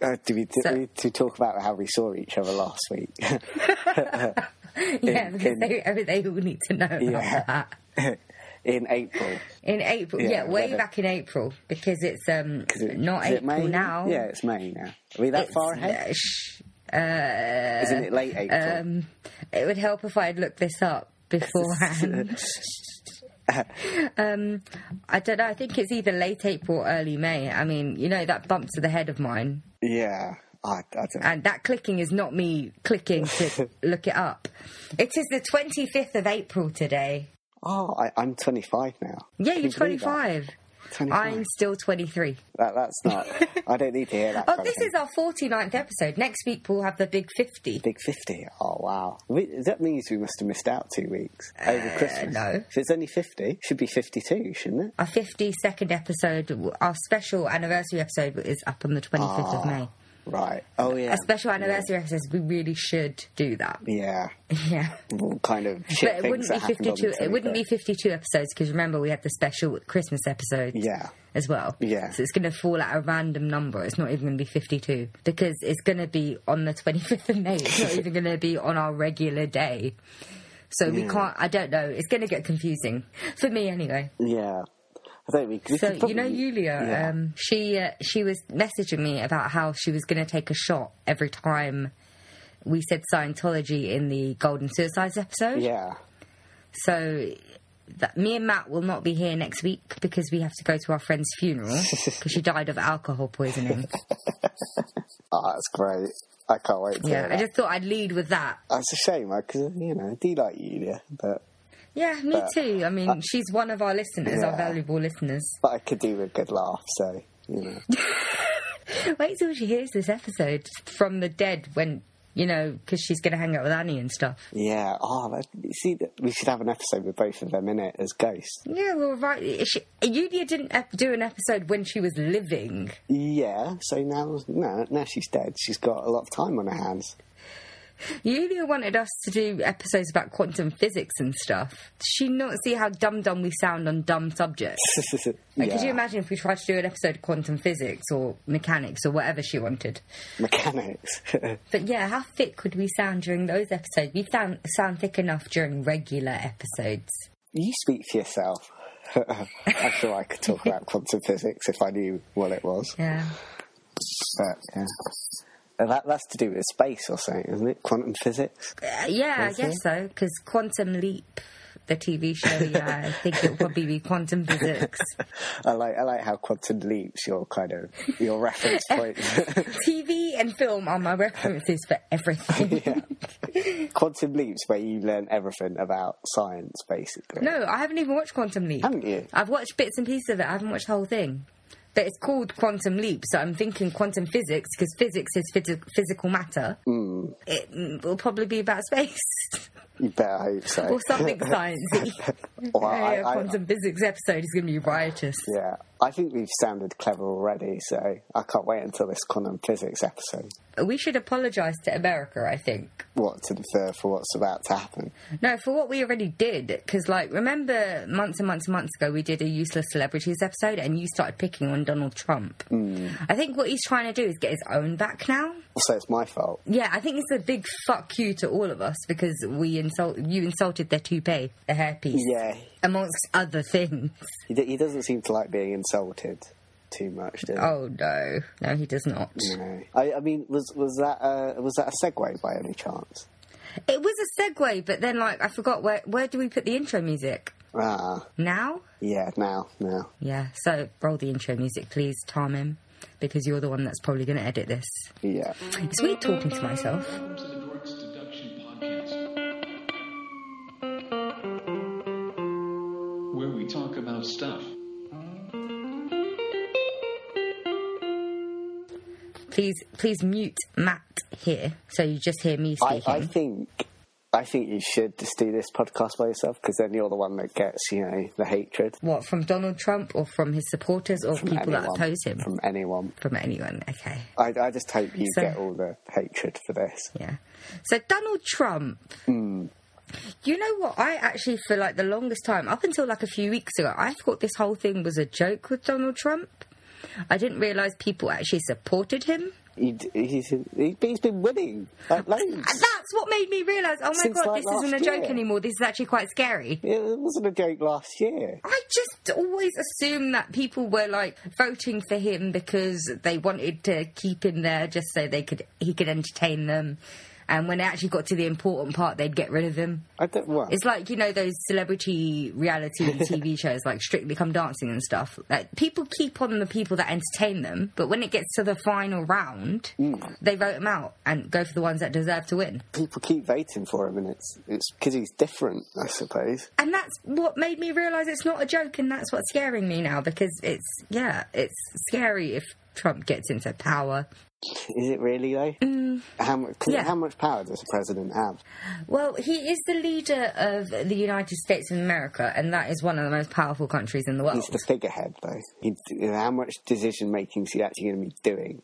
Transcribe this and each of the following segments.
Uh, do we, do So- we to talk about how we saw each other last week? yeah, In- because in- they, they all need to know about Yeah. that. in April. In April, Yeah, yeah, way back in April, because it's um it- not it April now. Yeah, it's May now. Are we that It's, far ahead? uh, sh- uh, Isn't it late April? um, it would help if I'd looked this up beforehand. um, I don't know. I think it's either late April or early May. I mean, you know that bump to the head of mine, yeah. I, I and that clicking is not me clicking to look it up. It is the twenty fifth of April today. Oh, I, I'm 25 now. Yeah, Can you're you believe that? 25. 25. I'm still 23. That, that's not. I don't need to hear that. Oh, this is our 49th episode. Next week we'll have the big 50. Big 50. Oh, wow. We, that means we must have missed out two weeks over Christmas. Uh, no. If it's only 50, it should be 52, shouldn't it? Our 52nd episode, our special anniversary episode is up on the 25th of May. Right. Oh, yeah. A special anniversary episode, we really should do that. Yeah. Yeah. All kind of shit But it wouldn't be that happened on 52 it wouldn't be 52 episodes because remember we had the special Christmas episode Yeah. as well. Yeah. So it's going to fall at a random number. It's not even going to be 52 because it's going to be on the 25th of May. It's not even going to be on our regular day. So we can't I don't know. It's going to get confusing for me anyway. Yeah. I think we, we So could you know, probably- Yulia, Yeah. um, she uh, she was messaging me about how she was going to take a shot every time we said Scientology in the Golden Suicides episode. Yeah. So that, me and Matt will not be here next week because we have to go to our friend's funeral because she died of alcohol poisoning. Oh, that's great. I can't wait to yeah, I just thought I'd lead with that. That's a shame, because, you know, I do like Yulia, but, Yeah, me But- too. I mean, she's one of our listeners, our valuable listeners. but I could do with a good laugh, so, you know. Wait till she hears this episode from the dead when, you know, because she's going to hang out with Annie and stuff. Yeah. Oh, that, see, we should have an episode with both of them in it as ghosts. Yeah, well, right. She, Yulia didn't do an episode when she was living. Yeah. So now, no, now she's dead. She's got a lot of time on her hands. Yulia wanted us to do episodes about quantum physics and stuff. Does she not see how dumb dumb we sound on dumb subjects? Like, Could you imagine if we tried to do an episode of quantum physics or mechanics or whatever she wanted? Mechanics. But yeah, how thick would we sound during those episodes? We sound sound thick enough during regular episodes. you speak for yourself. I'm sure I could talk about quantum physics if I knew what it was. Yeah. But, yeah. Uh, That, that's to do with space or something, isn't it? Quantum physics? Uh, yeah, I guess it? so. Because Quantum Leap, the TV show, yeah, I think it would probably be quantum physics. I like I like how quantum leaps your kind of your reference point. TV and film are my references for everything. quantum leaps where you learn everything about science basically. No, I haven't even watched Quantum Leap. Haven't you? I've watched bits and pieces of it. I haven't watched the whole thing. But it's called Quantum Leap, so I'm thinking quantum physics because physics is phys- physical matter. Hmm. It mm, will probably be about space You better hope so. or something sciencey. Well, I- a I- quantum physics episode is going to be riotous. Yeah, I think we've sounded clever already, so I can't wait until this quantum physics episode. We should apologise to America, I think. What to defer for what's about to happen? No, for what we already did, because like remember months and months and months ago we did a useless celebrities episode, and you started picking on Donald Trump. Hmm. I think what he's trying to do is get his own back now. So it's my fault. Yeah, I think it's a big fuck you to all of us because we insult you insulted their toupee, the hairpiece, Yeah, amongst other things. he, d- he doesn't seem to like being insulted too much, does he? Oh no, no, he does not. No. I, I mean, was was that uh, was that a segue by any chance? It was a segue, but then like I forgot where where do we put the intro music Ah, now? yeah. Now, now. Yeah, so roll the intro music, please, Tarmim, because you're the one that's probably going to edit this. Yeah. It's weird talking to myself. Welcome to the Dorks Deduction Podcast, where we talk about stuff. Please, please mute Matt here, so you just hear me I, speaking. I think I think you should just do this podcast by yourself because then you're the one that gets you know the hatred What from Donald Trump or from his supporters or from people that oppose him? From anyone. From anyone? Okay, I, I just hope you So- get all the hatred for this. yeah. So Donald Trump. Hmm. You know what? I actually, for like the longest time, up until like a few weeks ago, I thought this whole thing was a joke with Donald Trump. I didn't realise people actually supported him. He, he's, he, he's been winning like. That's what made me realise, oh my Since, god, like, this isn't a joke year. anymore. This is actually quite scary. It wasn't a joke last year. I just always assumed that people were like voting for him because they wanted to keep him there just so they could he could entertain them. And when it actually got to the important part, they'd get rid of him. I don't. Well, It's like you know those celebrity reality TV shows like Strictly Come Dancing and stuff. Like people keep on the people that entertain them, but when it gets to the final round, mm. they vote them out and go for the ones that deserve to win. people keep voting for him, and it's it's because he's different, I suppose. And that's what made me realise it's not a joke, and that's what's scaring me now because it's yeah, it's scary if Trump gets into power. Is it really though? How much? Mm. yeah. How much power does the president have? Well, he is the leader of the United States of America, and that is one of the most powerful countries in the world. He's the figurehead, though. He, how much decision making is he actually going to be doing?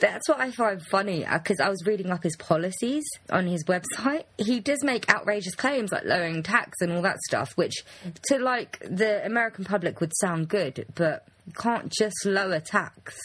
That's what I find funny because I was reading up his policies on his website. He does make outrageous claims like lowering tax and all that stuff, which to like the American public would sound good, but you can't just lower tax.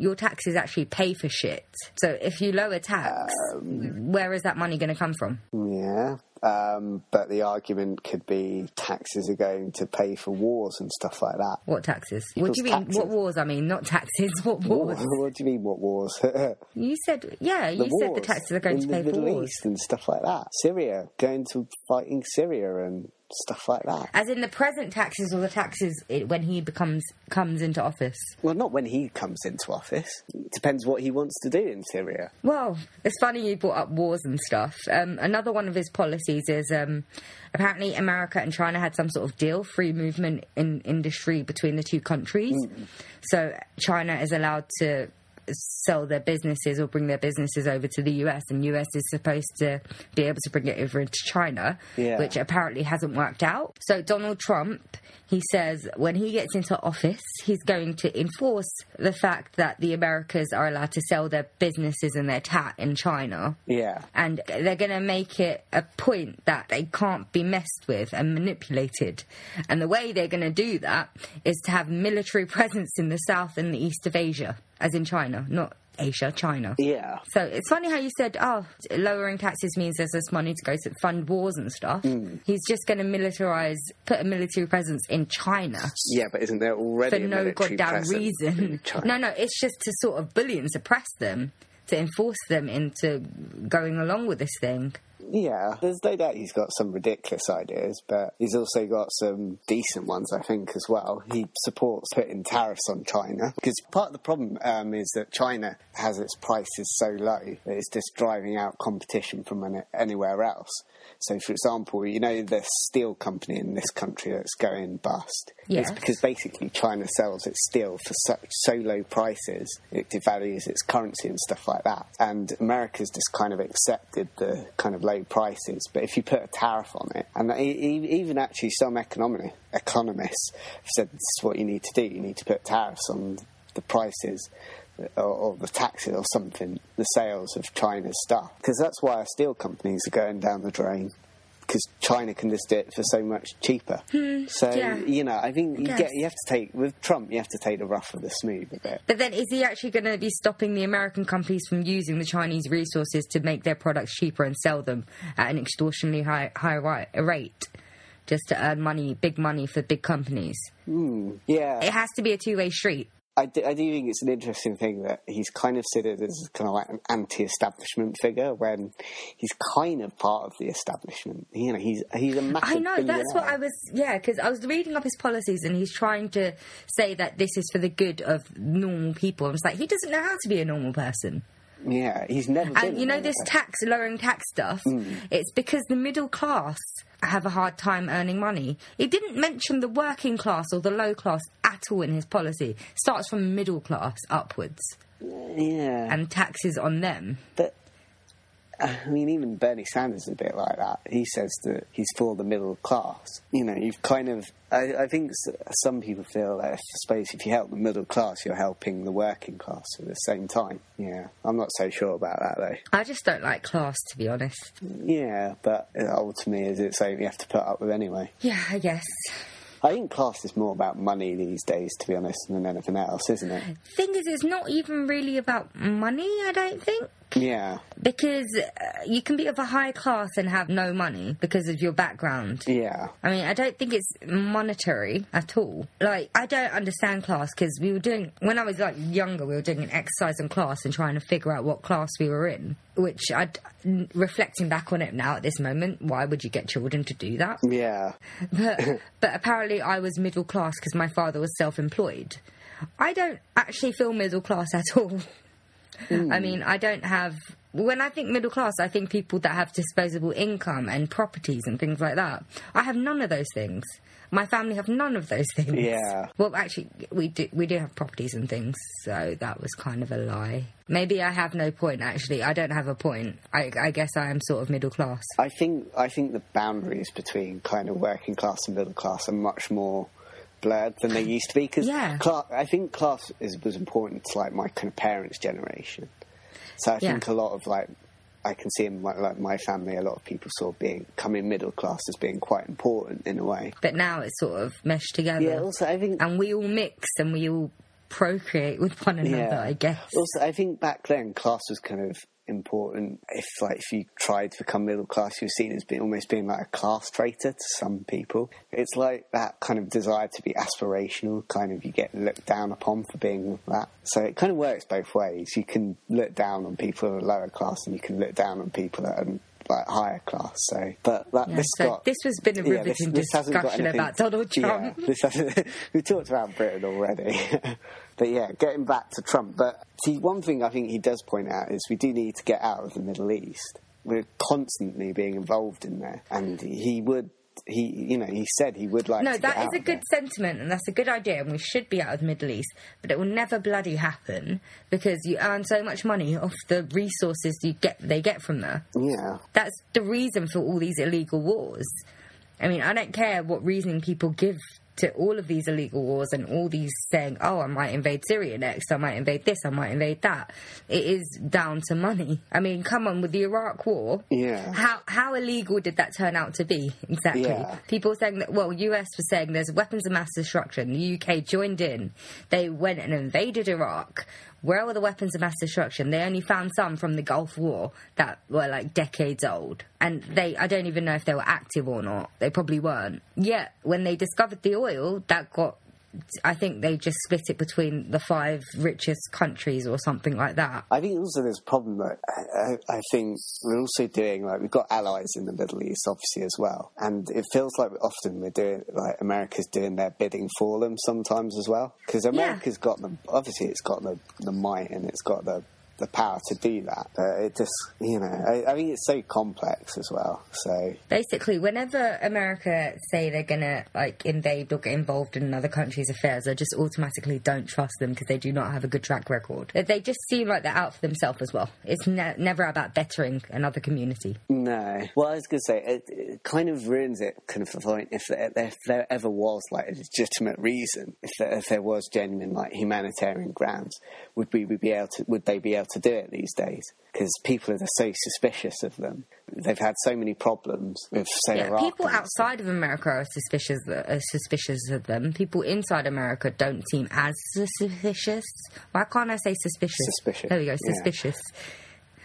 Your taxes actually pay for shit. So if you lower tax, um, where is that money going to come from? Yeah. Um, but the argument could be taxes are going to pay for wars and stuff like that. What taxes? What do you mean? taxes. What wars? I mean, not taxes. What wars? what do you mean, what wars? You said, yeah, you said the taxes are going in to pay the for Middle wars. East and stuff like that. Syria, going to fighting Syria and stuff like that. As in the present taxes or the taxes i when he becomes comes into office. Well, not when he comes into office. It depends what he wants to do in Syria. Well, it's funny you brought up wars and stuff. Um, another one of his policies is um, apparently America and China had some sort of deal, free movement in industry between the two countries. So China is allowed to sell their businesses or bring their businesses over to the US, and US is supposed to be able to bring it over into China, Yeah. which apparently hasn't worked out. So Donald Trump, he says when he gets into office, he's going to enforce the fact that the Americas are allowed to sell their businesses and their tat in China. Yeah. And they're going to make it a point that they can't be messed with and manipulated. And the way they're going to do that is to have military presence in the south and the east of Asia, as in China, not Asia, China. Yeah. So it's funny how you said, oh, lowering taxes means there's less money to go to fund wars and stuff. Hmm. He's just going to militarize, put a military presence in China Yeah, but isn't there already for a no goddamn reason. No, no, it's just to sort of bully and suppress them, to enforce them into going along with this thing. Yeah, there's no doubt he's got some ridiculous ideas, but he's also got some decent ones, I think, as well. He supports putting tariffs on China because part of the problem um, is that China has its prices so low that it's just driving out competition from any- anywhere else. So, for example, you know the steel company in this country that's going bust. Yes. It's because basically China sells its steel for so, so low prices, it devalues its currency and stuff like that. And America's just kind of accepted the kind of low prices. But if you put a tariff on it, and even actually some economists have said this is what you need to do, you need to put tariffs on the prices or, or the taxes or something, the sales of China's stuff. Because that's why our steel companies are going down the drain. Because China can just do it for so much cheaper. so Hmm, yeah. you know, I think you get you have to take with Trump, you have to take the rough with the smooth a bit. But then, is he actually going to be stopping the American companies from using the Chinese resources to make their products cheaper and sell them at an extortionately high, high rate, just to earn money, big money for big companies? Yeah, It has to be a two-way street. I do, I do think it's an interesting thing that he's kind of considered as kind of like an anti-establishment figure when he's kind of part of the establishment. You know, he's he's a massive. I know that's what I was. Yeah, because I was reading up his policies, and he's trying to say that this is for the good of normal people. I was like, he doesn't know how to be a normal person. Yeah, he's never. And you know this tax lowering tax stuff. Hmm. It's because the middle class have a hard time earning money. He didn't mention the working class or the low class at all in his policy. starts from middle class upwards Yeah, and taxes on them. but I mean, even Bernie Sanders is a bit like that. He says that he's for the middle class. You know, you've kind of. I, I think some people feel that, if, I suppose, if you help the middle class, you're helping the working class at the same time. Yeah, I'm not so sure about that though. I just don't like class, to be honest. Yeah, but ultimately, is it something you have to put up with anyway? Yeah, I guess. I think class is more about money these days, to be honest, than anything else, isn't it? Thing is, it's not even really about money. I don't think. Yeah, Because uh, you can be of a high class and have no money because of your background. yeah, I mean, I don't think it's monetary at all. Like, I don't understand class because we were doing, when I was like younger, we were doing an exercise in class and trying to figure out what class we were in. Which, I, reflecting back on it now at this moment, why would you get children to do that? yeah. But, but apparently, I was middle class because my father was self employed. I don't actually feel middle class at all. Mm. I mean, I don't have. When I think middle class, I think people that have disposable income and properties and things like that. I have none of those things. My family have none of those things. Yeah. Well, actually, we do. We do have properties and things, so that was kind of a lie. Maybe I have no point. Actually, I don't have a point. I, I guess I am sort of middle class. I think I think the boundaries between kind of working class and middle class are much more blurred than they used to be. Because Yeah. I think class is, was important to like my kind of parents' generation. So I Yeah. think a lot of like I can see in my, like my family, a lot of people saw being coming middle class as being quite important in a way. But now it's sort of meshed together. Yeah. Also, I think and we all mix and we all procreate with one another. Yeah. I guess. Also, I think back then class was kind of important. If like if you tried to become middle class, you were seen as being almost being like a class traitor to some people. It's like that kind of desire to be aspirational. Kind of you get looked down upon for being that. So it kind of works both ways. You can look down on people who are lower class, and you can look down on people that are like higher class. So, but that, Yeah, this so got this has been a yeah, riveting hasn't got discussion about Donald Trump. Yeah, this we talked about Britain already. but yeah, getting back to Trump. But see, one thing I think he does point out is we do need to get out of the Middle East. We're constantly being involved in there, and he would. He, you know, he said he would like. No, that is a good sentiment, and that's a good idea, and we should be out of the Middle East. But it will never bloody happen because you earn so much money off the resources you get they get from there. Yeah, That's the reason for all these illegal wars. I mean, I don't care what reasoning people give to all of these illegal wars and all these saying, oh, I might invade Syria next, I might invade this, I might invade that. It is down to money. I mean, come on, with the Iraq war, Yeah. how how illegal did that turn out to be exactly? Yeah. People saying that, well, US was saying there's weapons of mass destruction. The UK joined in. They went and invaded Iraq. Where were the weapons of mass destruction? They only found some from the Gulf War that were like decades old. And they, I don't even know if they were active or not. They probably weren't. Yet, when they discovered the oil, that got I think they just split it between the five richest countries or something like that. I think also there's a problem that I, I, think we're also doing like we've got allies in the Middle East obviously as well, and it feels like often we're doing like America's doing their bidding for them sometimes as well. Because America's got the obviously it's got the the might and it's got the the power to do that. But it just you know I, I think it's so complex as well. So Basically, whenever America say they're gonna like invade or get involved in another country's affairs, I just automatically don't trust them because they do not have a good track record. They just seem like they're out for themselves as well. It's ne- never about bettering another community. No. Well, I was going to say, it, it kind of ruins it, kind of, the point if there, if there ever was, like, a legitimate reason, if there, if there was genuine, like, humanitarian grounds, would we be able to, would they be able to do it these days? Because people are so suspicious of them. They've had so many problems with, say, Yeah, people outside of America are suspicious are suspicious of them. People inside America don't seem as suspicious. Why can't I say suspicious? Suspicious, There we go, yeah.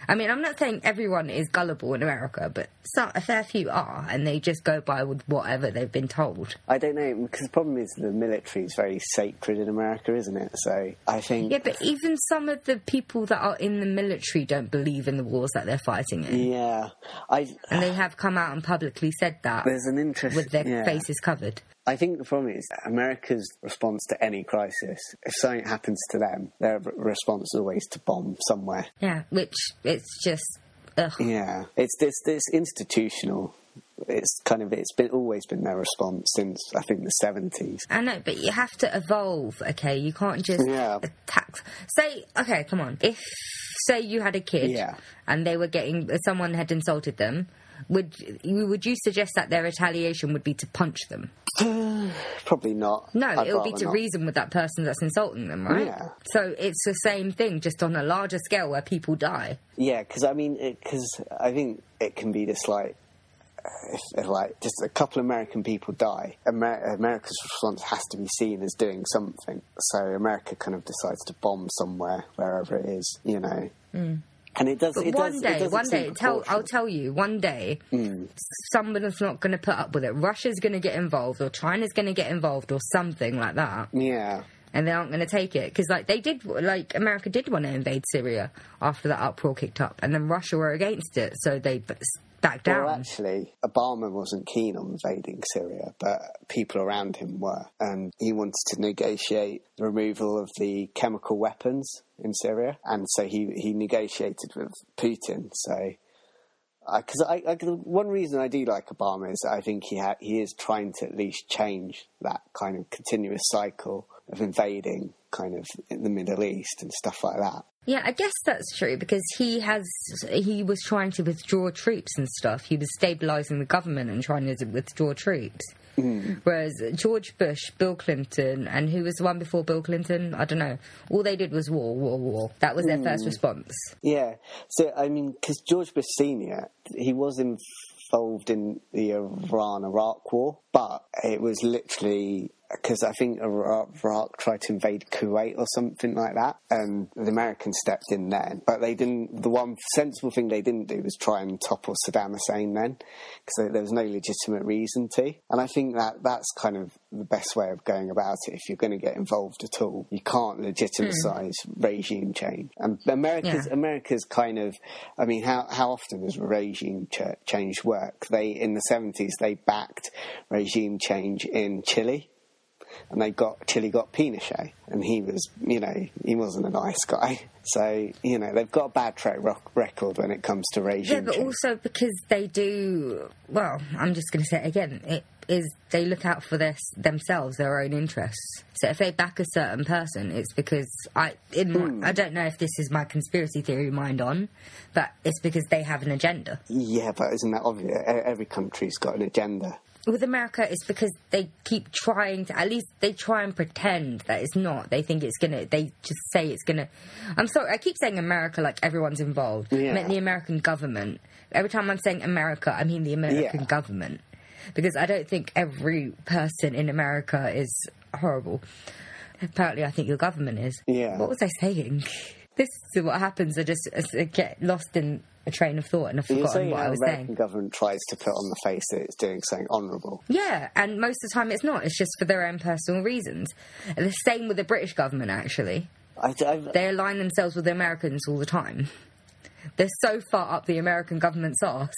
I mean, I'm not saying everyone is gullible in America, but some, a fair few are, and they just go by with whatever they've been told. I don't know, because the problem is the military is very sacred in America, isn't it? So I think. Yeah, but even some of the people that are in the military don't believe in the wars that they're fighting in. Yeah. I, And they have come out and publicly said that there's an interest. with their yeah. faces covered. I think the problem is America's response to any crisis. If something happens to them, their response is always to bomb somewhere. Yeah, which it's just. Ugh. Yeah, it's this this institutional. It's kind of it's been always been their response since I think the seventies. I know, but you have to evolve, okay? You can't just Yeah. attack. Say, okay, come on. If, say, you had a kid Yeah. and they were getting, someone had insulted them, would you, would you suggest that their retaliation would be to punch them? Probably not. No, I'd it'll be to not. reason with that person that's insulting them, right? Yeah. So it's the same thing, just on a larger scale where people die. Yeah, because I mean, because I think it can be just like if, if like just a couple of American people die, Amer- America's response has to be seen as doing something. So America kind of decides to bomb somewhere, wherever it is, you know. Mm. And it does. But it one does, day, one day, tell I'll tell you, one day, Mm. someone's not going to put up with it. Russia's going to get involved, or China's going to get involved, or something like that, Yeah. and they aren't going to take it because, like, they did, like, America did want to invade Syria after that uproar kicked up, and then Russia were against it, so they b- backed down. Well, actually, Obama wasn't keen on invading Syria, but people around him were. And he wanted to negotiate the removal of the chemical weapons in Syria. And so he, he negotiated with Putin. So. Because I, I, one reason I do like Obama is I think he ha- he is trying to at least change that kind of continuous cycle of invading kind of in the Middle East and stuff like that. Yeah, I guess that's true because he has he was trying to withdraw troops and stuff. He was stabilizing the government and trying to withdraw troops. Mm. Whereas George Bush, Bill Clinton, and who was the one before Bill Clinton? I don't know. All they did was war, war, war. That was their first mm. response. Yeah. So, I mean, because George Bush Sr., he was involved in the Iran Iraq war, but it was literally because I think Iraq, Iraq tried to invade Kuwait or something like that, and the Americans stepped in then. But they didn't. The one sensible thing they didn't do was try and topple Saddam Hussein then, because there was no legitimate reason to. And I think that that's kind of the best way of going about it. If you're going to get involved at all, you can't legitimize hmm. regime change. And America's Yeah. America's kind of. I mean, how how often does regime ch- change work? They in the seventies they backed regime change in Chile and they got Chile got Pinochet, and he was, you know, he wasn't a nice guy. So you know they've got a bad track record when it comes to regime Yeah, but change. also because they do. Well, I'm just going to say it again. It is they look out for this themselves, their own interests. So if they back a certain person, it's because I. In my, hmm. I don't know if this is my conspiracy theory mind on, but it's because they have an agenda. yeah, but isn't that obvious? Every country's got an agenda. With America, it's because they keep trying to. At least they try and pretend that it's not. They think it's gonna. They just say it's gonna. I'm sorry. I keep saying America like everyone's involved. Yeah. I meant the American government. Every time I'm saying America, I mean the American Yeah. government, because I don't think every person in America is horrible. Apparently, I think your government is. Yeah. What was I saying? This is what happens. I just I get lost in a train of thought and I've forgotten saying what I the was American saying. government tries to put on the face that it's doing something honourable. Yeah, and most of the time it's not. It's just for their own personal reasons. And the same with the British government, actually. I, I, They align themselves with the Americans all the time. They're so far up the American government's arse.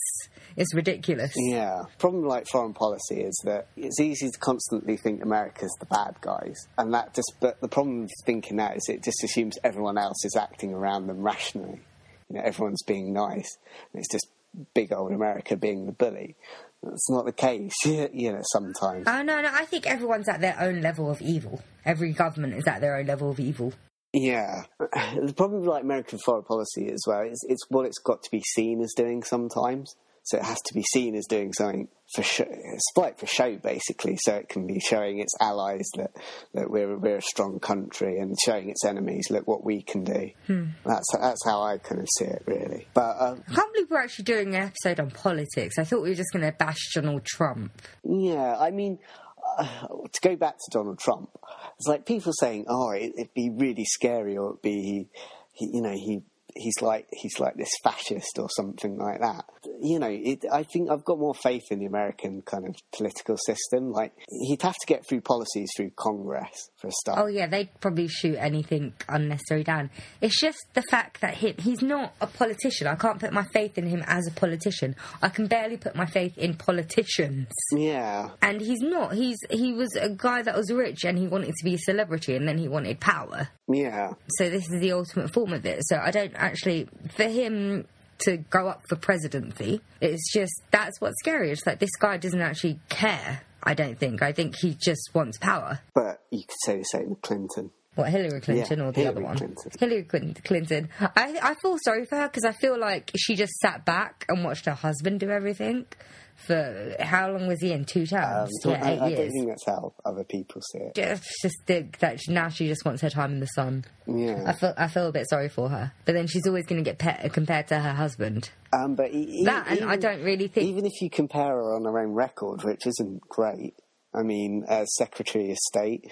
It's ridiculous. Yeah. Problem like foreign policy is that it's easy to constantly think America's the bad guys, and that just. But the problem with thinking that is it just assumes everyone else is acting around them rationally. You know, everyone's being nice, and it's just big old America being the bully. That's not the case. you know, sometimes. Oh, no, no, I think everyone's at their own level of evil. Every government is at their own level of evil. Yeah, the problem with like American foreign policy as well is it's what it's got to be seen as doing sometimes. So it has to be seen as doing something for show. It's like for show, basically. So it can be showing its allies that, that we're we're a strong country, and showing its enemies, look what we can do. That's that's how I kind of see it, really. But uh, I can't believe we're actually doing an episode on politics. I thought we were just going to bash Donald Trump. Yeah, I mean, uh, to go back to Donald Trump, it's like people saying, "Oh, it, it'd be really scary," or it'd be, he, you know, he he's like he's like this fascist or something like that. You know, it, I think I've got more faith in the American kind of political system. Like he'd have to get through policies through Congress for a start. Oh yeah, they'd probably shoot anything unnecessary down. It's just the fact that he, he's not a politician. I can't put my faith in him as a politician. I can barely put my faith in politicians. Yeah, And he's not. He's he was a guy that was rich and he wanted to be a celebrity and then he wanted power. yeah, So this is the ultimate form of it. So I don't actually for him to go up for presidency, it's just that's what's scary. It's like this guy doesn't actually care. I don't think. I think he just wants power. but you could say the same with Clinton. What Hillary Clinton Yeah, or the Hillary other one? Clinton. Hillary Clinton. Clinton. I I feel sorry for her because I feel like she just sat back and watched her husband do everything. For how long was he in? Two Um, terms. so yeah, I, eight I years. don't think that's how other people see it. Just, just think that she- now she just wants her time in the sun. Yeah, I feel I feel a bit sorry for her, but then she's always going to get pe- compared to her husband. Um, but e- That, and I don't really think- Even if you compare her on her own record, which isn't great, I mean, as Secretary of State,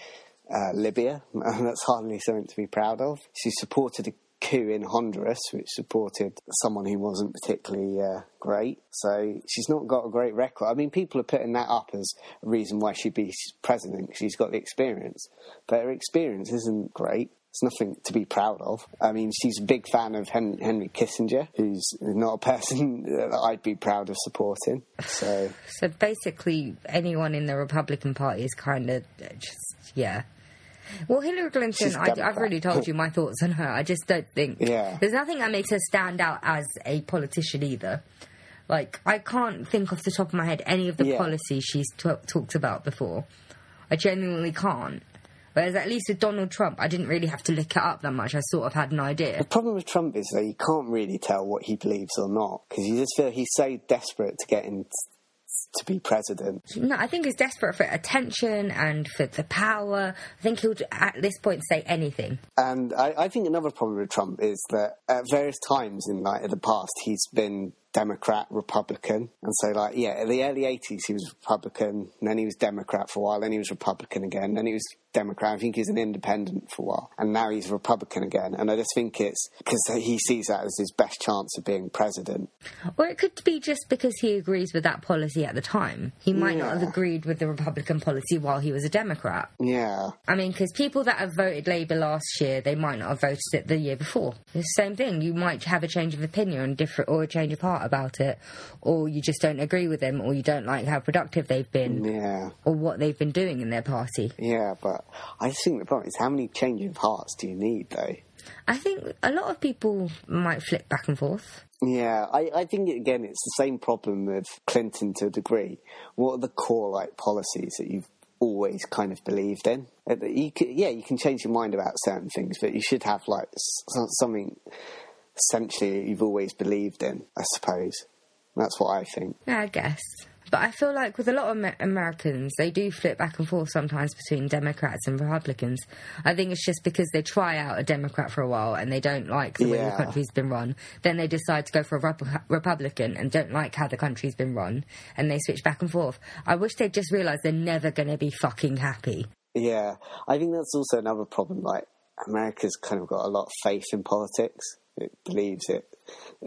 uh, Libya, that's hardly something to be proud of. She supported a coup in Honduras, which supported someone who wasn't particularly uh, great. So she's not got a great record. I mean, people are putting that up as a reason why she'd be president. She's got the experience, but her experience isn't great. It's nothing to be proud of. I mean, she's a big fan of Hen- Henry Kissinger, who's not a person that I'd be proud of supporting. So, So basically, anyone in the Republican Party is kind of just yeah. Well, Hillary Clinton, I, I've Democrat. already told you my thoughts on her. I just don't think Yeah. there's nothing that makes her stand out as a politician either. Like I can't think off the top of my head any of the Yeah. policies she's t- talked about before. I genuinely can't. Whereas at least with Donald Trump, I didn't really have to look it up that much. I sort of had an idea. the problem with Trump is that you can't really tell what he believes or not because you just feel he's so desperate to get in to be president. No, I think he's desperate for attention and for the power. I think he'll at this point say anything. And I, I think another problem with Trump is that at various times in like in the past he's been Democrat, Republican, and so like yeah, in the early eighties he was Republican, and then he was Democrat for a while, then he was Republican again, then he was Democrat. I think he's an independent for a while, and now he's a Republican again. And I just think it's because he sees that as his best chance of being president. Or it could be just because he agrees with that policy at the time. He might not have agreed with the Republican policy while he was a Democrat. Yeah, I mean, because people that have voted Labour last year, they might not have voted it the year before. It's the same thing. You might have a change of opinion, different, or a change of heart about it, or you just don't agree with them, or you don't like how productive they've been, yeah. or what they've been doing in their party. Yeah, but I think the problem is how many change of hearts do you need, though? I think a lot of people might flip back and forth. Yeah, I, I think again it's the same problem with Clinton to a degree. What are the core like policies that you've always kind of believed in? You can, yeah, you can change your mind about certain things, but you should have like s- something essentially you've always believed in. I suppose that's what I think. Yeah, I guess. But I feel like with a lot of Amer- Americans, they do flip back and forth sometimes between Democrats and Republicans. I think it's just because they try out a Democrat for a while and they don't like the way the country's been run. Then they decide to go for a Rep- Republican and don't like how the country's been run. And they switch back and forth. I wish they'd just realise they're never going to be fucking happy. Yeah, I think that's also another problem. Like America's kind of got a lot of faith in politics. It believes it.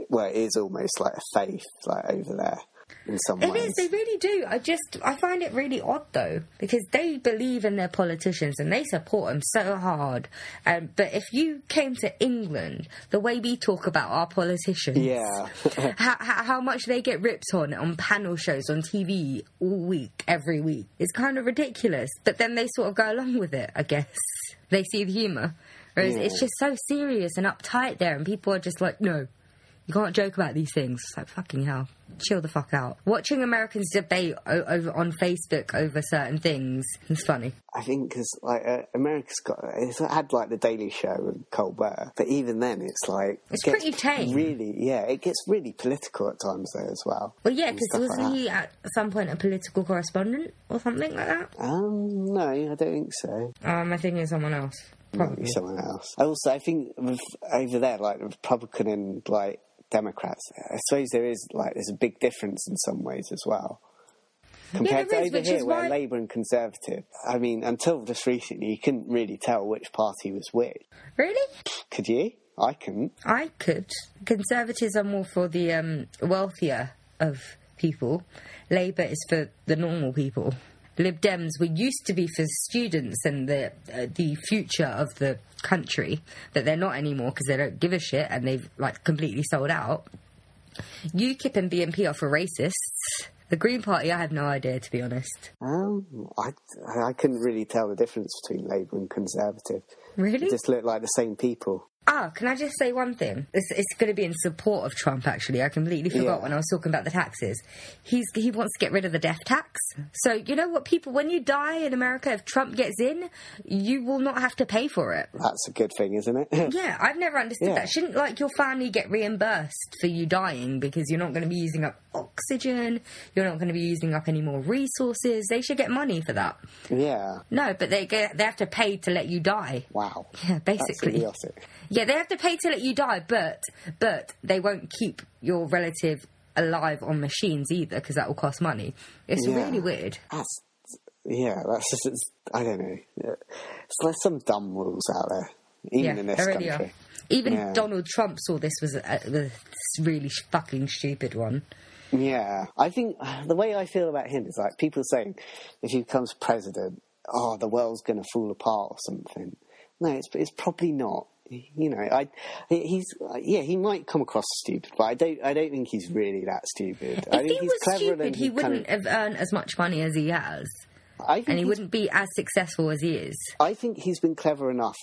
Well, it is almost like a faith, like over there in some It ways. is, they really do. I just, I find it really odd though, because they believe in their politicians and they support them so hard. Um, but if you came to England, the way we talk about our politicians, Yeah. how, how, how much they get ripped on on panel shows on TV all week, every week, is kind of ridiculous. But then they sort of go along with it, I guess. They see the humour. Whereas Yeah. it's just so serious and uptight there, and people are just like, no, you can't joke about these things. It's like, fucking hell. Chill the fuck out. Watching Americans debate o- over on Facebook over certain things is funny. I think because like uh, America's got it's had like the Daily Show and Colbert, but even then it's like It's it pretty tame. Really, yeah, it gets really political at times though as well. Well, yeah, because wasn't like he at some point a political correspondent or something like that? that. Um, no, I don't think so. Um, I think it's someone else. Probably. someone else. Also, I think with, over there, like the Republican and like Democrats, I suppose there is like there's a big difference in some ways as well. Compared there to is, over here, where why- Labour and Conservative, I mean, until just recently, you couldn't really tell which party was which. Really? Could you? I couldn't. I could. Conservatives are more for the um, wealthier of people. Labour is for the normal people. Lib Dems were used to be for students and the uh, the future of the country, but they're not anymore because they don't give a shit and they've like completely sold out. UKIP and BNP are for racists. The Green Party, I have no idea to be honest. Um, I, I couldn't really tell the difference between Labour and Conservative. Really? They just look like the same people. Ah, can I just say one thing? It's, it's going to be in support of Trump. Actually, I completely forgot Yeah. when I was talking about the taxes. He's he wants to get rid of the death tax. So you know what, people, when you die in America, if Trump gets in, you will not have to pay for it. That's a good thing, isn't it? Yeah, I've never understood Yeah. that. Shouldn't like your family get reimbursed for you dying because you're not going to be using up oxygen, you're not going to be using up any more resources. They should get money for that. yeah. No, but they get they have to pay to let you die. Wow. Yeah, That's basically. idiotic. Yeah, they have to pay to let you die, but but they won't keep your relative alive on machines either because that will cost money. It's Yeah. really weird. That's yeah. That's just. It's, I don't know. Yeah. It's, there's some dumb rules out there, even yeah, in this country. are. Even Yeah. Donald Trump saw this was a, a really fucking stupid one. Yeah, I think the way I feel about him is like people saying if he becomes president, oh, the world's going to fall apart or something. No, it's it's probably not. You know, I he's yeah, he might come across stupid, but I don't I don't think he's really that stupid. I If think he he's was stupid, he kind wouldn't of- have earned as much money as he has, I think and he wouldn't be as successful as he is. I think he's been clever enough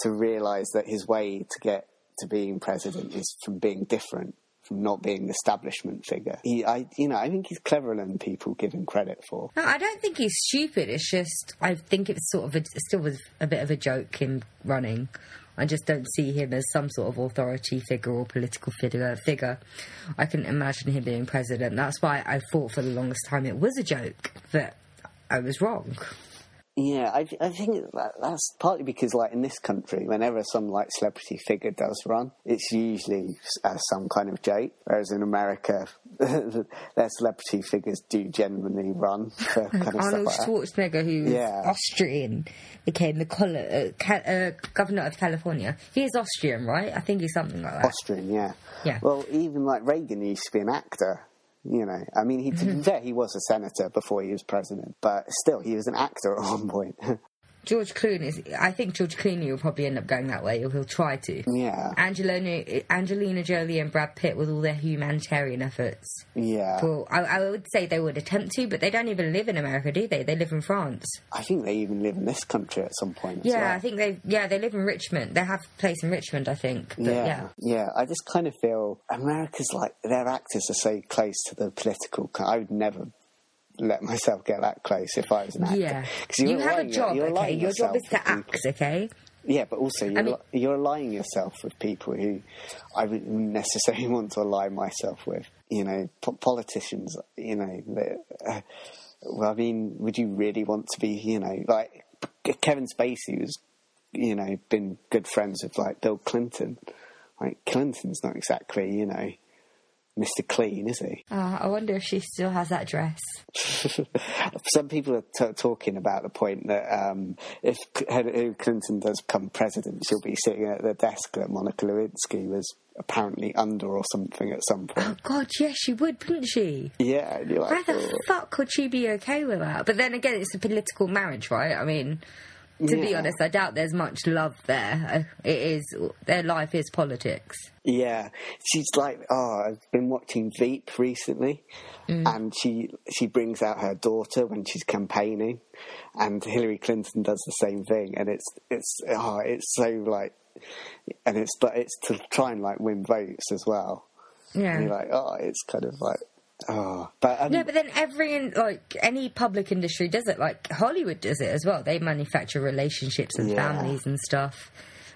to realise that his way to get to being president is from being different, from not being the establishment figure. He, I, you know, I think he's cleverer than people give him credit for. No, I don't think he's stupid. It's just I think it's sort of a, still was a bit of a joke him running. I just don't see him as some sort of authority figure or political figure. Figure, I couldn't imagine him being president. That's why I thought for the longest time it was a joke, but I was wrong. Yeah, I, I think that, that's partly because, like, in this country, whenever some like celebrity figure does run, it's usually as some kind of joke. Whereas in America, their celebrity figures do genuinely run for kind of Arnold stuff like. Schwarzenegger, who's Yeah. Austrian, became the col- uh, ca- uh, governor of California. He is Austrian, right? I think he's something like that. Austrian, yeah. Yeah. Well, even like Reagan used to be an actor. You know, I mean, he to be fair, he was a senator before he was president, but still, he was an actor at one point. George Clooney. Is. I think George Clooney will probably end up going that way, or he'll try to. yeah, Angelina, Angelina Jolie and Brad Pitt with all their humanitarian efforts. yeah. Well, I, I would say they would attempt to, but they don't even live in America, do they? They live in France. I think they even live in this country at some point. Yeah, well. I think they. Yeah, they live in Richmond. They have a place in Richmond, I think. But Yeah, yeah. yeah, I just kind of feel America's like their actors are so close to the political. I would never let myself get that close if I was an actor. Yeah, you're you have a job, you're okay? Your job is to act, people. okay? Yeah, but also you're, mean- li- you're aligning yourself with people who I wouldn't necessarily want to align myself with. You know, po- politicians. You know, uh, well, I mean, would you really want to be? You know, like Kevin Spacey was. You know, been good friends with like Bill Clinton. Like Clinton's not exactly, you know, Mr. Clean, is he? Uh, I wonder if she still has that dress. Some people are t- talking about the point that um, if Hillary Clinton does become president, she'll be sitting at the desk that Monica Lewinsky was apparently under or something at some point. Oh God, yes, she would, wouldn't she? Yeah, you're Why the "Oh." fuck could she be okay with that? But then again, it's a political marriage, right? I mean, to be honest, I doubt there's much love there. It is their life is politics. Yeah, she's like, oh, I've been watching Veep recently, mm. and she she brings out her daughter when she's campaigning, and Hillary Clinton does the same thing, and it's it's oh, it's so like, and it's but it's to try and like win votes as well. Yeah. And you're like, oh, it's kind of like, oh, but um, Yeah, but then every in, like any public industry does it. Like Hollywood does it as well. They manufacture relationships and Yeah. families and stuff.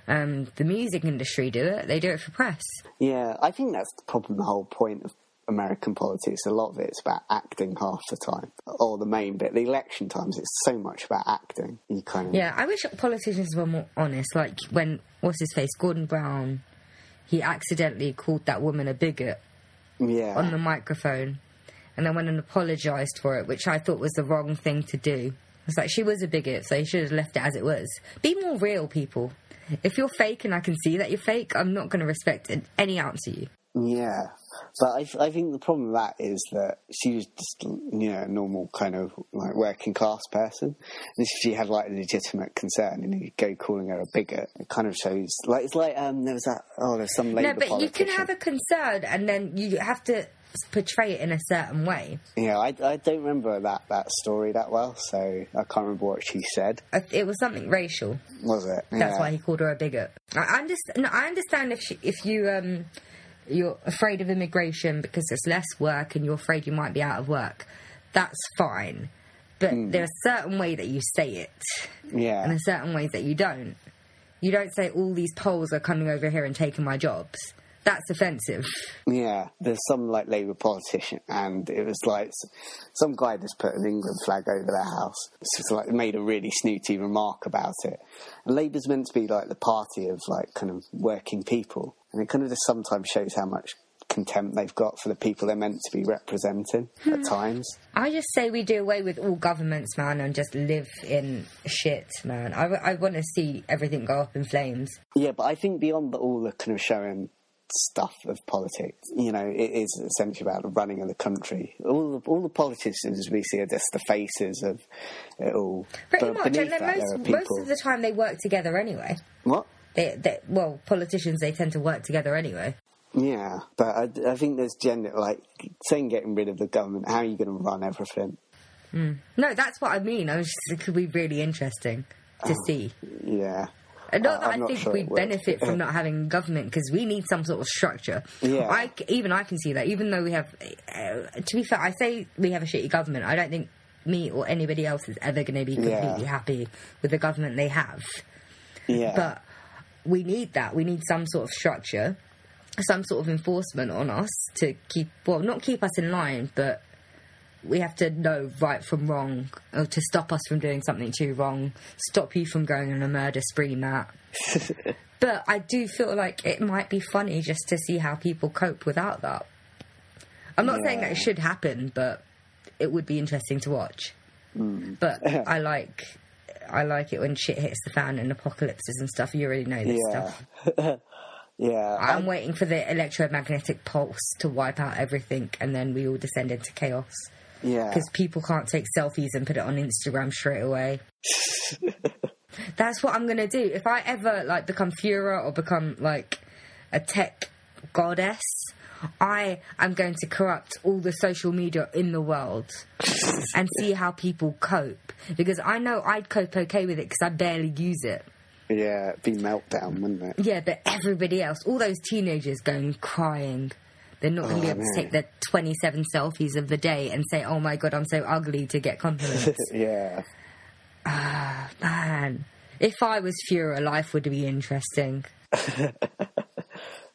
Um, the music industry do it. They do it for press. yeah, I think that's the problem. The whole point of American politics, a lot of it's about acting half the time, or the main bit. The election times, it's so much about acting. You kind of Yeah, I wish politicians were more honest. Like when what's his face, Gordon Brown, he accidentally called that woman a bigot yeah. on the microphone, and then went and apologised for it, which I thought was the wrong thing to do. It's like she was a bigot, so you should have left it as it was. Be more real, people. If you're fake and I can see that you're fake, I'm not going to respect any ounce of you. Yeah, but I, I think the problem with that is that she was just you know a normal kind of like working class person, and if she had like a legitimate concern and you go calling her a bigot, it kind of shows like it's like um there was that oh there's some Labour No, but you can have a concern and then you have to portray it in a certain way. Yeah, I, I don't remember that, that story that well, so I can't remember what she said. It was something racial. Was it? That's yeah. why he called her a bigot. I understand. No, I understand if she, if you um you're afraid of immigration because there's less work and you're afraid you might be out of work. That's fine, but hmm. there's a certain way that you say it, Yeah. and there's certain ways that you don't. You don't say all these Poles are coming over here and taking my jobs. That's offensive. Yeah, there's some like Labour politician, and it was like some guy just put an England flag over their house. So it's like made a really snooty remark about it. And Labour's meant to be like the party of like kind of working people, and it kind of just sometimes shows how much contempt they've got for the people they're meant to be representing at hmm. times. I just say we do away with all governments, man, and just live in shit, man. I, I want to see everything go up in flames. Yeah, but I think beyond the, all the kind of showing stuff of politics, you know, it is essentially about the running of the country. All the, all the politicians we see are just the faces of it all. Pretty but much, and then most most of the time they work together anyway. What? They, they, well, politicians they tend to work together anyway. Yeah, but I, I think there's gender like saying getting rid of the government. How are you going to run everything? No, that's what I mean. I was just, it could be really interesting to see. Yeah. And not Uh, that I'm I think sure we'd benefit from not having government because we need some sort of structure. Yeah. I even I can see that. Even though we have, uh, to be fair, I say we have a shitty government. I don't think me or anybody else is ever going to be Yeah. completely happy with the government they have. Yeah. But we need that. We need some sort of structure, some sort of enforcement on us to keep, well, not keep us in line, but we have to know right from wrong, or to stop us from doing something too wrong, stop you from going on a murder spree, Matt. but I do feel like it might be funny just to see how people cope without that. I'm not saying that it should happen, but it would be interesting to watch. Mm. But I like. I like it when shit hits the fan and apocalypses and stuff. You already know this yeah. stuff. yeah. I'm waiting for the electromagnetic pulse to wipe out everything, and then we all descend into chaos yeah. because people can't take selfies and put it on Instagram straight away. That's what I'm gonna do. If I ever like become Führer or become like a tech goddess, I am going to corrupt all the social media in the world and see how people cope. Because I know I'd cope okay with it because I barely use it. Yeah, it'd be meltdown, wouldn't it? Yeah, but everybody else, all those teenagers going crying. They're not going to be Oh, able to take their 27 selfies of the day and say, oh my god, I'm so ugly to get compliments. Yeah. Ah, man, if I was Führer, life would be interesting.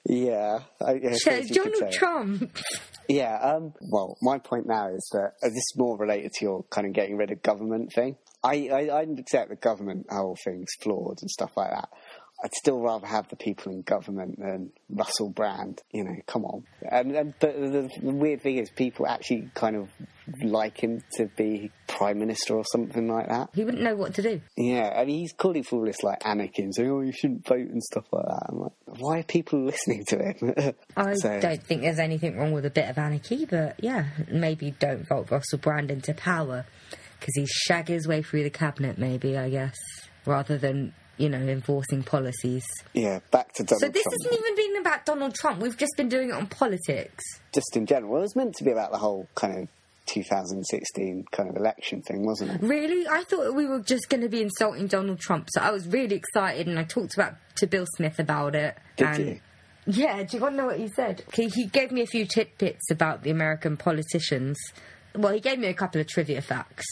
Yeah. I, I So, suppose you Donald. Trump. Yeah, um, well, my point now is that uh, this is more related to your kind of getting rid of government thing. I, I, I accept the government whole thing's flawed and stuff like that. I'd still rather have the people in government than Russell Brand. You know, come on. And, and but the, the weird thing is, people actually kind of like him to be prime minister or something like that. He wouldn't know what to do. Yeah, I mean, he's calling for all this like anarchy and saying, "Oh, you shouldn't vote" and stuff like that. I'm like, why are people listening to him? I So- don't think there's anything wrong with a bit of anarchy, but yeah, maybe don't vote Russell Brand into power because he's shag his way through the cabinet, maybe, I guess, rather than, you know, enforcing policies. Yeah, back to Donald So this Trump. hasn't even been about Donald Trump. We've just been doing it on politics. just in general. Well, it was meant to be about the whole kind of 2016 kind of election thing, wasn't it? Really? I thought we were just going to be insulting Donald Trump. So I was really excited and I talked about to Bill Smith about it. Did and you? Yeah, do you want to know what he said? He, he gave me a few tidbits about the American politicians. Well, he gave me a couple of trivia facts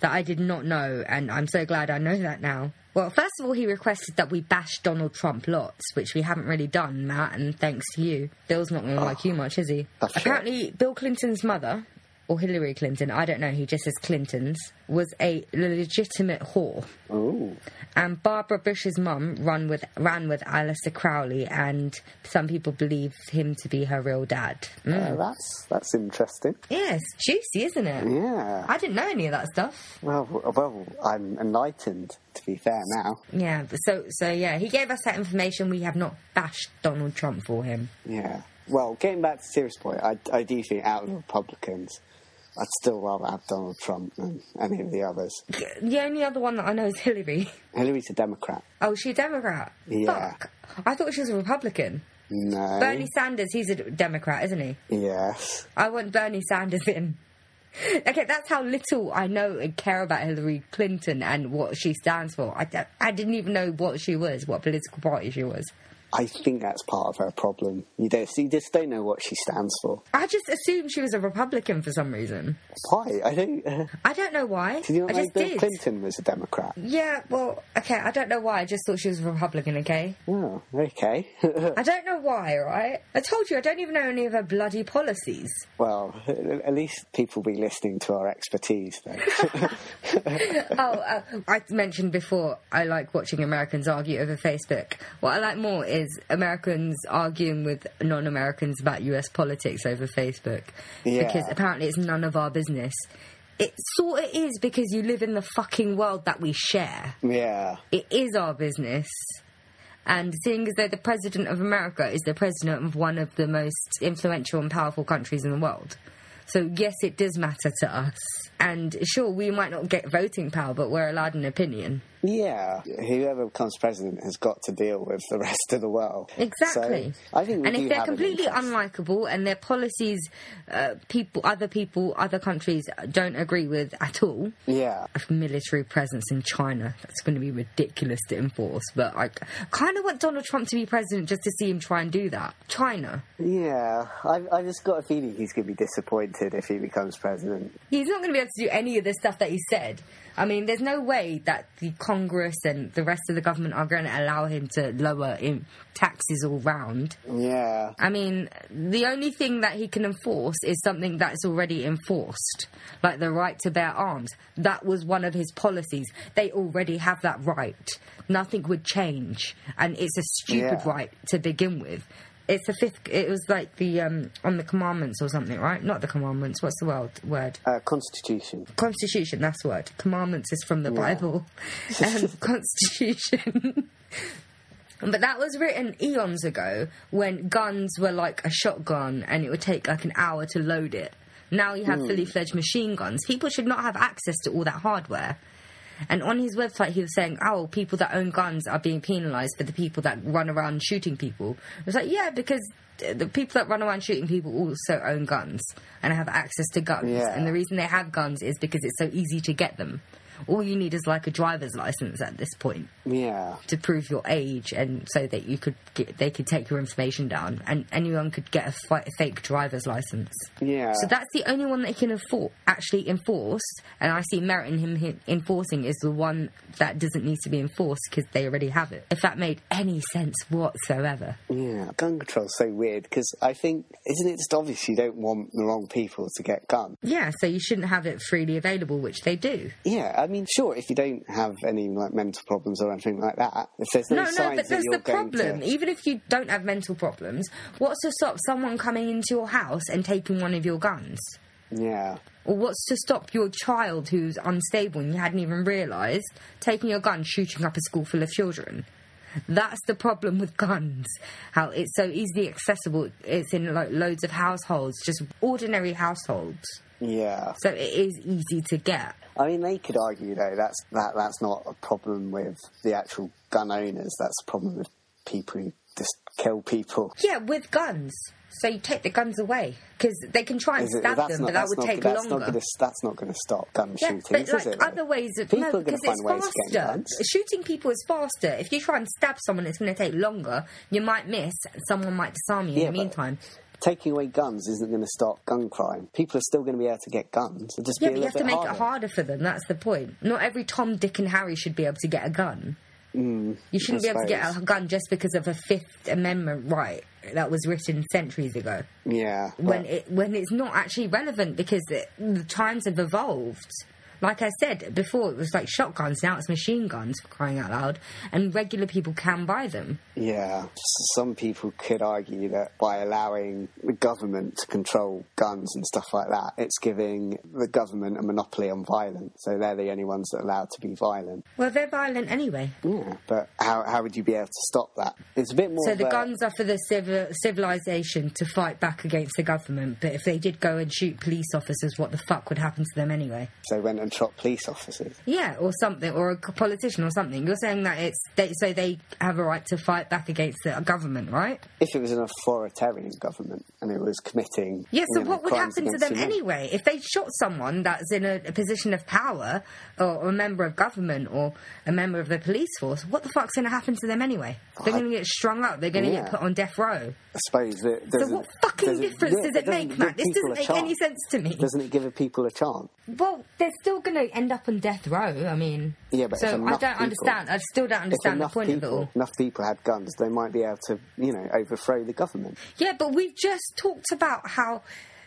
that I did not know, and I'm so glad I know that now. Well, first of all, he requested that we bash Donald Trump lots, which we haven't really done, Matt, and thanks to you. Bill's not going to ah, like you much, is he? Apparently, Bill Clinton's mother, or Hillary Clinton, I don't know, he just says Clinton's. was a legitimate whore. Ooh. And Barbara Bush's mum run with ran with Aleister Crowley, and some people believe him to be her real dad. Mm. Uh, that's that's interesting. Yes, juicy, isn't it? Yeah. I didn't know any of that stuff. Well, well, I'm enlightened. To be fair, now. Yeah, so so yeah, he gave us that information. We have not bashed Donald Trump for him. Yeah. Well, getting back to the serious point, I, I do think out of Republicans, I'd still rather have Donald Trump than any of the others. The only other one that I know is Hillary. Hillary's a Democrat. Oh, is she a Democrat? Yeah. Fuck. I thought she was a Republican. No. Bernie Sanders, he's a Democrat, isn't he? Yes. I want Bernie Sanders in. Okay, that's how little I know and care about Hillary Clinton and what she stands for. I, I didn't even know what she was, what political party she was. I think that's part of her problem. You, don't, you just don't know what she stands for. I just assumed she was a Republican for some reason. Why? I don't. Uh, I don't know why. did you not I know just Bill did. Clinton was a Democrat? Yeah, well, okay, I don't know why. I just thought she was a Republican, okay? Oh, okay. I don't know why, right? I told you, I don't even know any of her bloody policies. well, at least people be listening to our expertise, then. oh, uh, I mentioned before I like watching Americans argue over Facebook. What I like more is Americans arguing with non Americans about US politics over Facebook. Yeah. Because apparently it's none of our business. It sort of is because you live in the fucking world that we share. yeah. It is our business. And seeing as though the President of America is the President of one of the most influential and powerful countries in the world. So, yes, it does matter to us. And sure, we might not get voting power, but we're allowed an opinion. Yeah, whoever becomes president has got to deal with the rest of the world. Exactly. So I think and if they're have an completely unlikable and their policies, uh, people, other people, other countries don't agree with at all, yeah, a military presence in China. That's going to be ridiculous to enforce. But I kind of want Donald Trump to be president just to see him try and do that. China. yeah, I, I just got a feeling he's going to be disappointed if he becomes president. He's not going to be able to do any of the stuff that he said. I mean, there's no way that the Congress and the rest of the government are going to allow him to lower in taxes all round. Yeah, I mean, the only thing that he can enforce is something that's already enforced, like the right to bear arms. That was one of his policies. They already have that right. Nothing would change, and it's a stupid Yeah. right to begin with. It's the fifth. It was like the um on the commandments or something, right? Not the commandments. What's the word? Word. uh, Constitution. Constitution. That's the word. Commandments is from the Bible. Um, Constitution. But that was written eons ago when guns were like a shotgun and it would take like an hour to load it. Now you have fully fledged machine guns. People should not have access to all that hardware. And on his website, he was saying, "Oh, people that own guns are being penalised for the people that run around shooting people." It was like, yeah, because the people that run around shooting people also own guns and have access to guns. Yeah. And the reason they have guns is because it's so easy to get them. All you need is like a driver's license at this point Yeah, to prove your age, and so that you could get, they could take your information down, and anyone could get a fi- fake driver's license. yeah. So that's the only one that can afford, actually enforce, and I see merit in him hi- enforcing is the one that doesn't need to be enforced because they already have it. If that made any sense whatsoever. Yeah, gun control's so weird because I think isn't it just obvious you don't want the wrong people to get guns? Yeah, so you shouldn't have it freely available, which they do. Yeah, I mean, sure, if you don't have any like mental problems or anything like that, if there's no, No, no, but you're the problem. to, Even if you don't have mental problems, what's to stop someone coming into your house and taking one of your guns? yeah, Or what's to stop your child who's unstable and you hadn't even realised taking your gun, shooting up a school full of children? That's the problem with guns. How it's so easily accessible. It's in like loads of households, just ordinary households. Yeah. So it is easy to get. I mean, they could argue though that's that that's not a problem with the actual gun owners. That's a problem with people who just kill people. Yeah, with guns. So you take the guns away because they can try and it- stab them, not- but that would not- take that's longer. Not gonna, that's not going to stop gun Yeah, shootings, but is like it? other ways of People no, because find it's ways to get faster. guns. Shooting people is faster. If you try and stab someone, it's going to take longer. You might miss. Someone might disarm you Yeah, in the but- meantime. Taking away guns isn't going to stop gun crime. People are still going to be able to get guns. It'll just Yeah, but you have to make harder. it harder for them. That's the point. Not every Tom, Dick, and Harry should be able to get a gun. Hmm, you shouldn't I be able to get a gun just because of a Fifth Amendment right that was written centuries ago. Yeah, when it when it's not actually relevant because it, the times have evolved. Like I said before, it was like shotguns. Now it's machine guns for crying out loud, and regular people can buy them. Yeah, some people could argue that by allowing the government to control guns and stuff like that, it's giving the government a monopoly on violence. So they're the only ones that are allowed to be violent. Well, they're violent anyway. Yeah, but how, how would you be able to stop that? It's a bit more. So the a- guns are for the civil, civilization to fight back against the government. But if they did go and shoot police officers, what the fuck would happen to them anyway? So went and shot police officers. Yeah, or something, or a politician or something. You're saying that it's they, so they have a right to fight back against the government, right? If it was an authoritarian government and it was committing. Yeah, so know, what would happen to them anyway? If they shot someone that's in a, a position of power, or, or a member of government, or a member of the police force, what the fuck's going to happen to them anyway? They're going to get strung up. They're going to Yeah. get put on death row. I suppose that. So what fucking difference yeah, does it make, Matt? This doesn't make any sense to me. Doesn't it give people a chance? Well, they're still going to end up on death row. I mean, Yeah, but so I don't people- understand. I still don't understand the enough point of it people, all. enough people had guns, they might be able to, you know, overthrow the government. Yeah, but we've just talked about how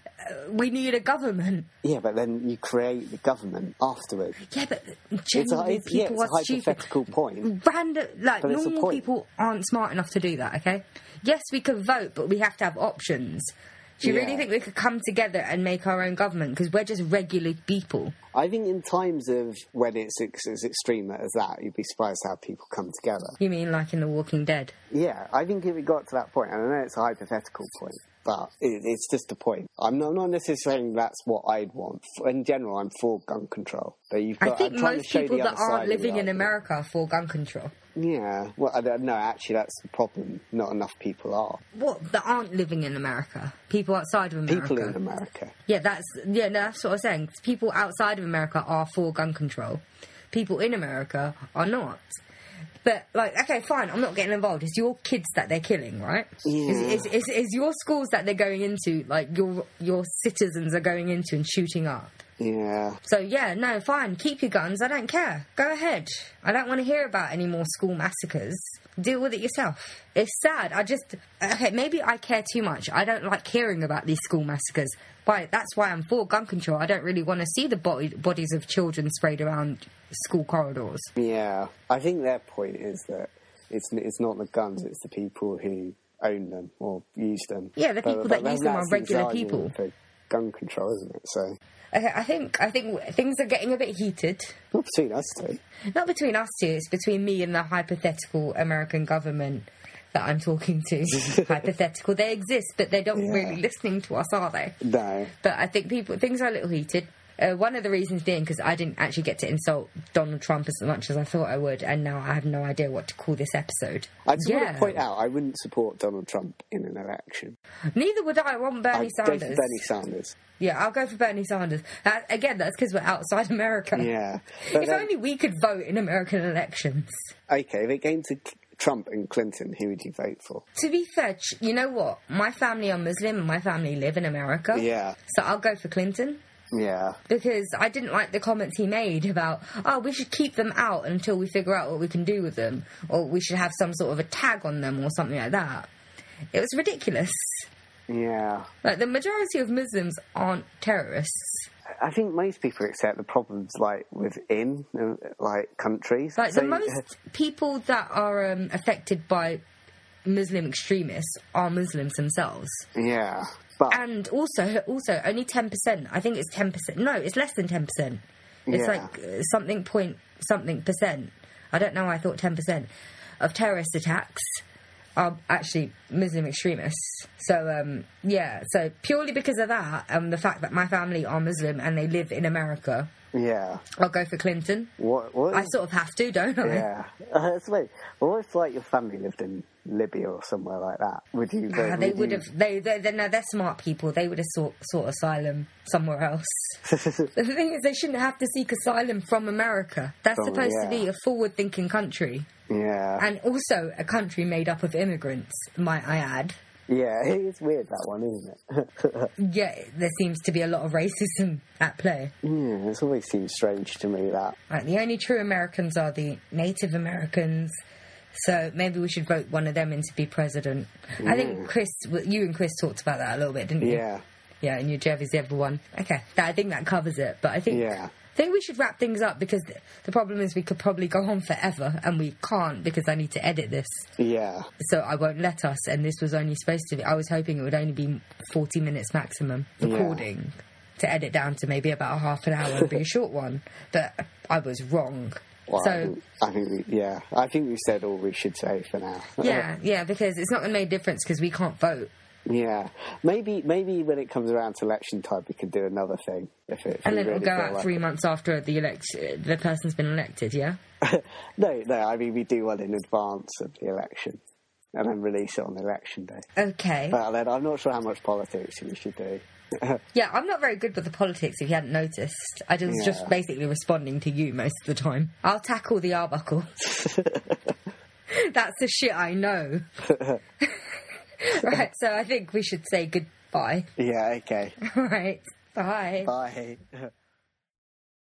uh, we need a government. Yeah, but then you create the government afterwards. Yeah, but It's a, generally it's, yeah, people it's are a stupid. point. Random, like But normal people aren't smart enough to do that. Okay, yes, we could vote, but we have to have options. Do you really think we could come together and make our own government? Because we're just regular people. I think in times of when it's ex- as extreme as that, you'd be surprised how people come together. You mean like in The Walking Dead? Yeah, I think if it got to that point, and I know it's a hypothetical point, but it, it's just a point. I'm not, I'm not necessarily saying that's what I'd want. In general, I'm for gun control, but you've got. I think most to show people that aren't living in. America are for gun control. Yeah, well, I don't know. Actually, that's the problem. Not enough people are. What that aren't living in America? People outside of America. People in America. Yeah, that's yeah, no, that's what I'm saying. People outside of America are for gun control. People in America are not. But like, okay, fine, I'm not getting involved. It's your kids that they're killing, right? Yeah. Is, is, is, is your schools that they're going into, like your your citizens are going into and shooting up. Yeah. So yeah, no, fine, keep your guns. I don't care. Go ahead. I don't want to hear about any more school massacres. Deal with it yourself. It's sad. I just okay. Maybe I care too much. I don't like hearing about these school massacres. But that's why I'm for gun control. I don't really want to see the body, bodies of children sprayed around school corridors. Yeah. I think their point is that it's it's not the guns; it's the people who own them or use them. Yeah, the people that use them are regular people. For gun control, isn't it? So Okay, I think I think things are getting a bit heated. not between us two. Not between us two. It's between me and the hypothetical American government that I'm talking to. hypothetical. They exist, but they don't Yeah. really listening to us, are they? No. But I think people things are a little heated. Uh, one of the reasons being because I didn't actually get to insult Donald Trump as much as I thought I would, and now I have no idea what to call this episode. I just want to point out I wouldn't support Donald Trump in an election. Neither would I. I want Bernie I'd go Sanders. for Bernie Sanders. Yeah, I'll go for Bernie Sanders. That, again, that's because we're outside America. Yeah. If then- only we could vote in American elections. Okay, if it came to Trump and Clinton, who would you vote for? To be fair, you know what? My family are Muslim and my family live in America. Yeah. So I'll go for Clinton. Yeah. because I didn't like the comments he made about, oh, we should keep them out until we figure out what we can do with them, or we should have some sort of a tag on them or something like that. It was ridiculous. Yeah. Like the majority of Muslims aren't terrorists. I think most people accept the problems like within uh, like countries. Like So- the most people that are um, affected by Muslim extremists are Muslims themselves. Yeah. But and also also only 10% i think it's 10% no it's less than 10% it's Yeah. like uh, something point something percent. I don't know i thought 10% of terrorist attacks are actually muslim extremists. So um, yeah. So purely because of that and the fact that my family are muslim and they live in america yeah. i'll go for clinton What? What? i sort of have to don't i yeah. Uh, that's weird. Well, if like your family lived in Libya or somewhere like that? Would you? Ah, vote- they would have. They, they, they, no, they're smart people. They would have sought, sought asylum somewhere else. the thing is, they shouldn't have to seek asylum from America. That's From- supposed to be a forward-thinking country, Yeah. and also a country made up of immigrants. Might I add? Yeah. It's weird that one, isn't it? Yeah, there seems to be a lot of racism at play. yeah. It's always seemed strange to me that. Like the only true Americans are the Native Americans. So maybe we should vote one of them in to be president. I think hmm. Chris, you and Chris talked about that a little bit, didn't you? Yeah. Yeah, and your Jeff is the other one. Okay, that, I think that covers it. But I think Yeah. Think we should wrap things up because th- the problem is we could probably go on forever and we can't because I need to edit this. Yeah. So I won't let us. And this was only supposed to be, I was hoping it would only be 40 minutes maximum recording to edit down to maybe about a half an hour and be a short one. But I was wrong. Well, I so, think, I think we, yeah, I think we said all we should say for now. yeah, yeah, because it's not going to make a difference because we can't vote. Yeah. Maybe, maybe when it comes around to election time, we could do another thing. If it, if And then it'll go out like three it. months after the election, the person's been elected, yeah? no, no. I mean, we do one in advance of the election, and then release it on election day. Okay. But then I'm not sure how much politics we should do. Yeah, I'm not very good with the politics if you hadn't noticed. I was just basically responding to you most of the time. I'll tackle the Arbuckle. That's the shit I know. right, so I think we should say goodbye. yeah. Okay. Right. Bye. Bye.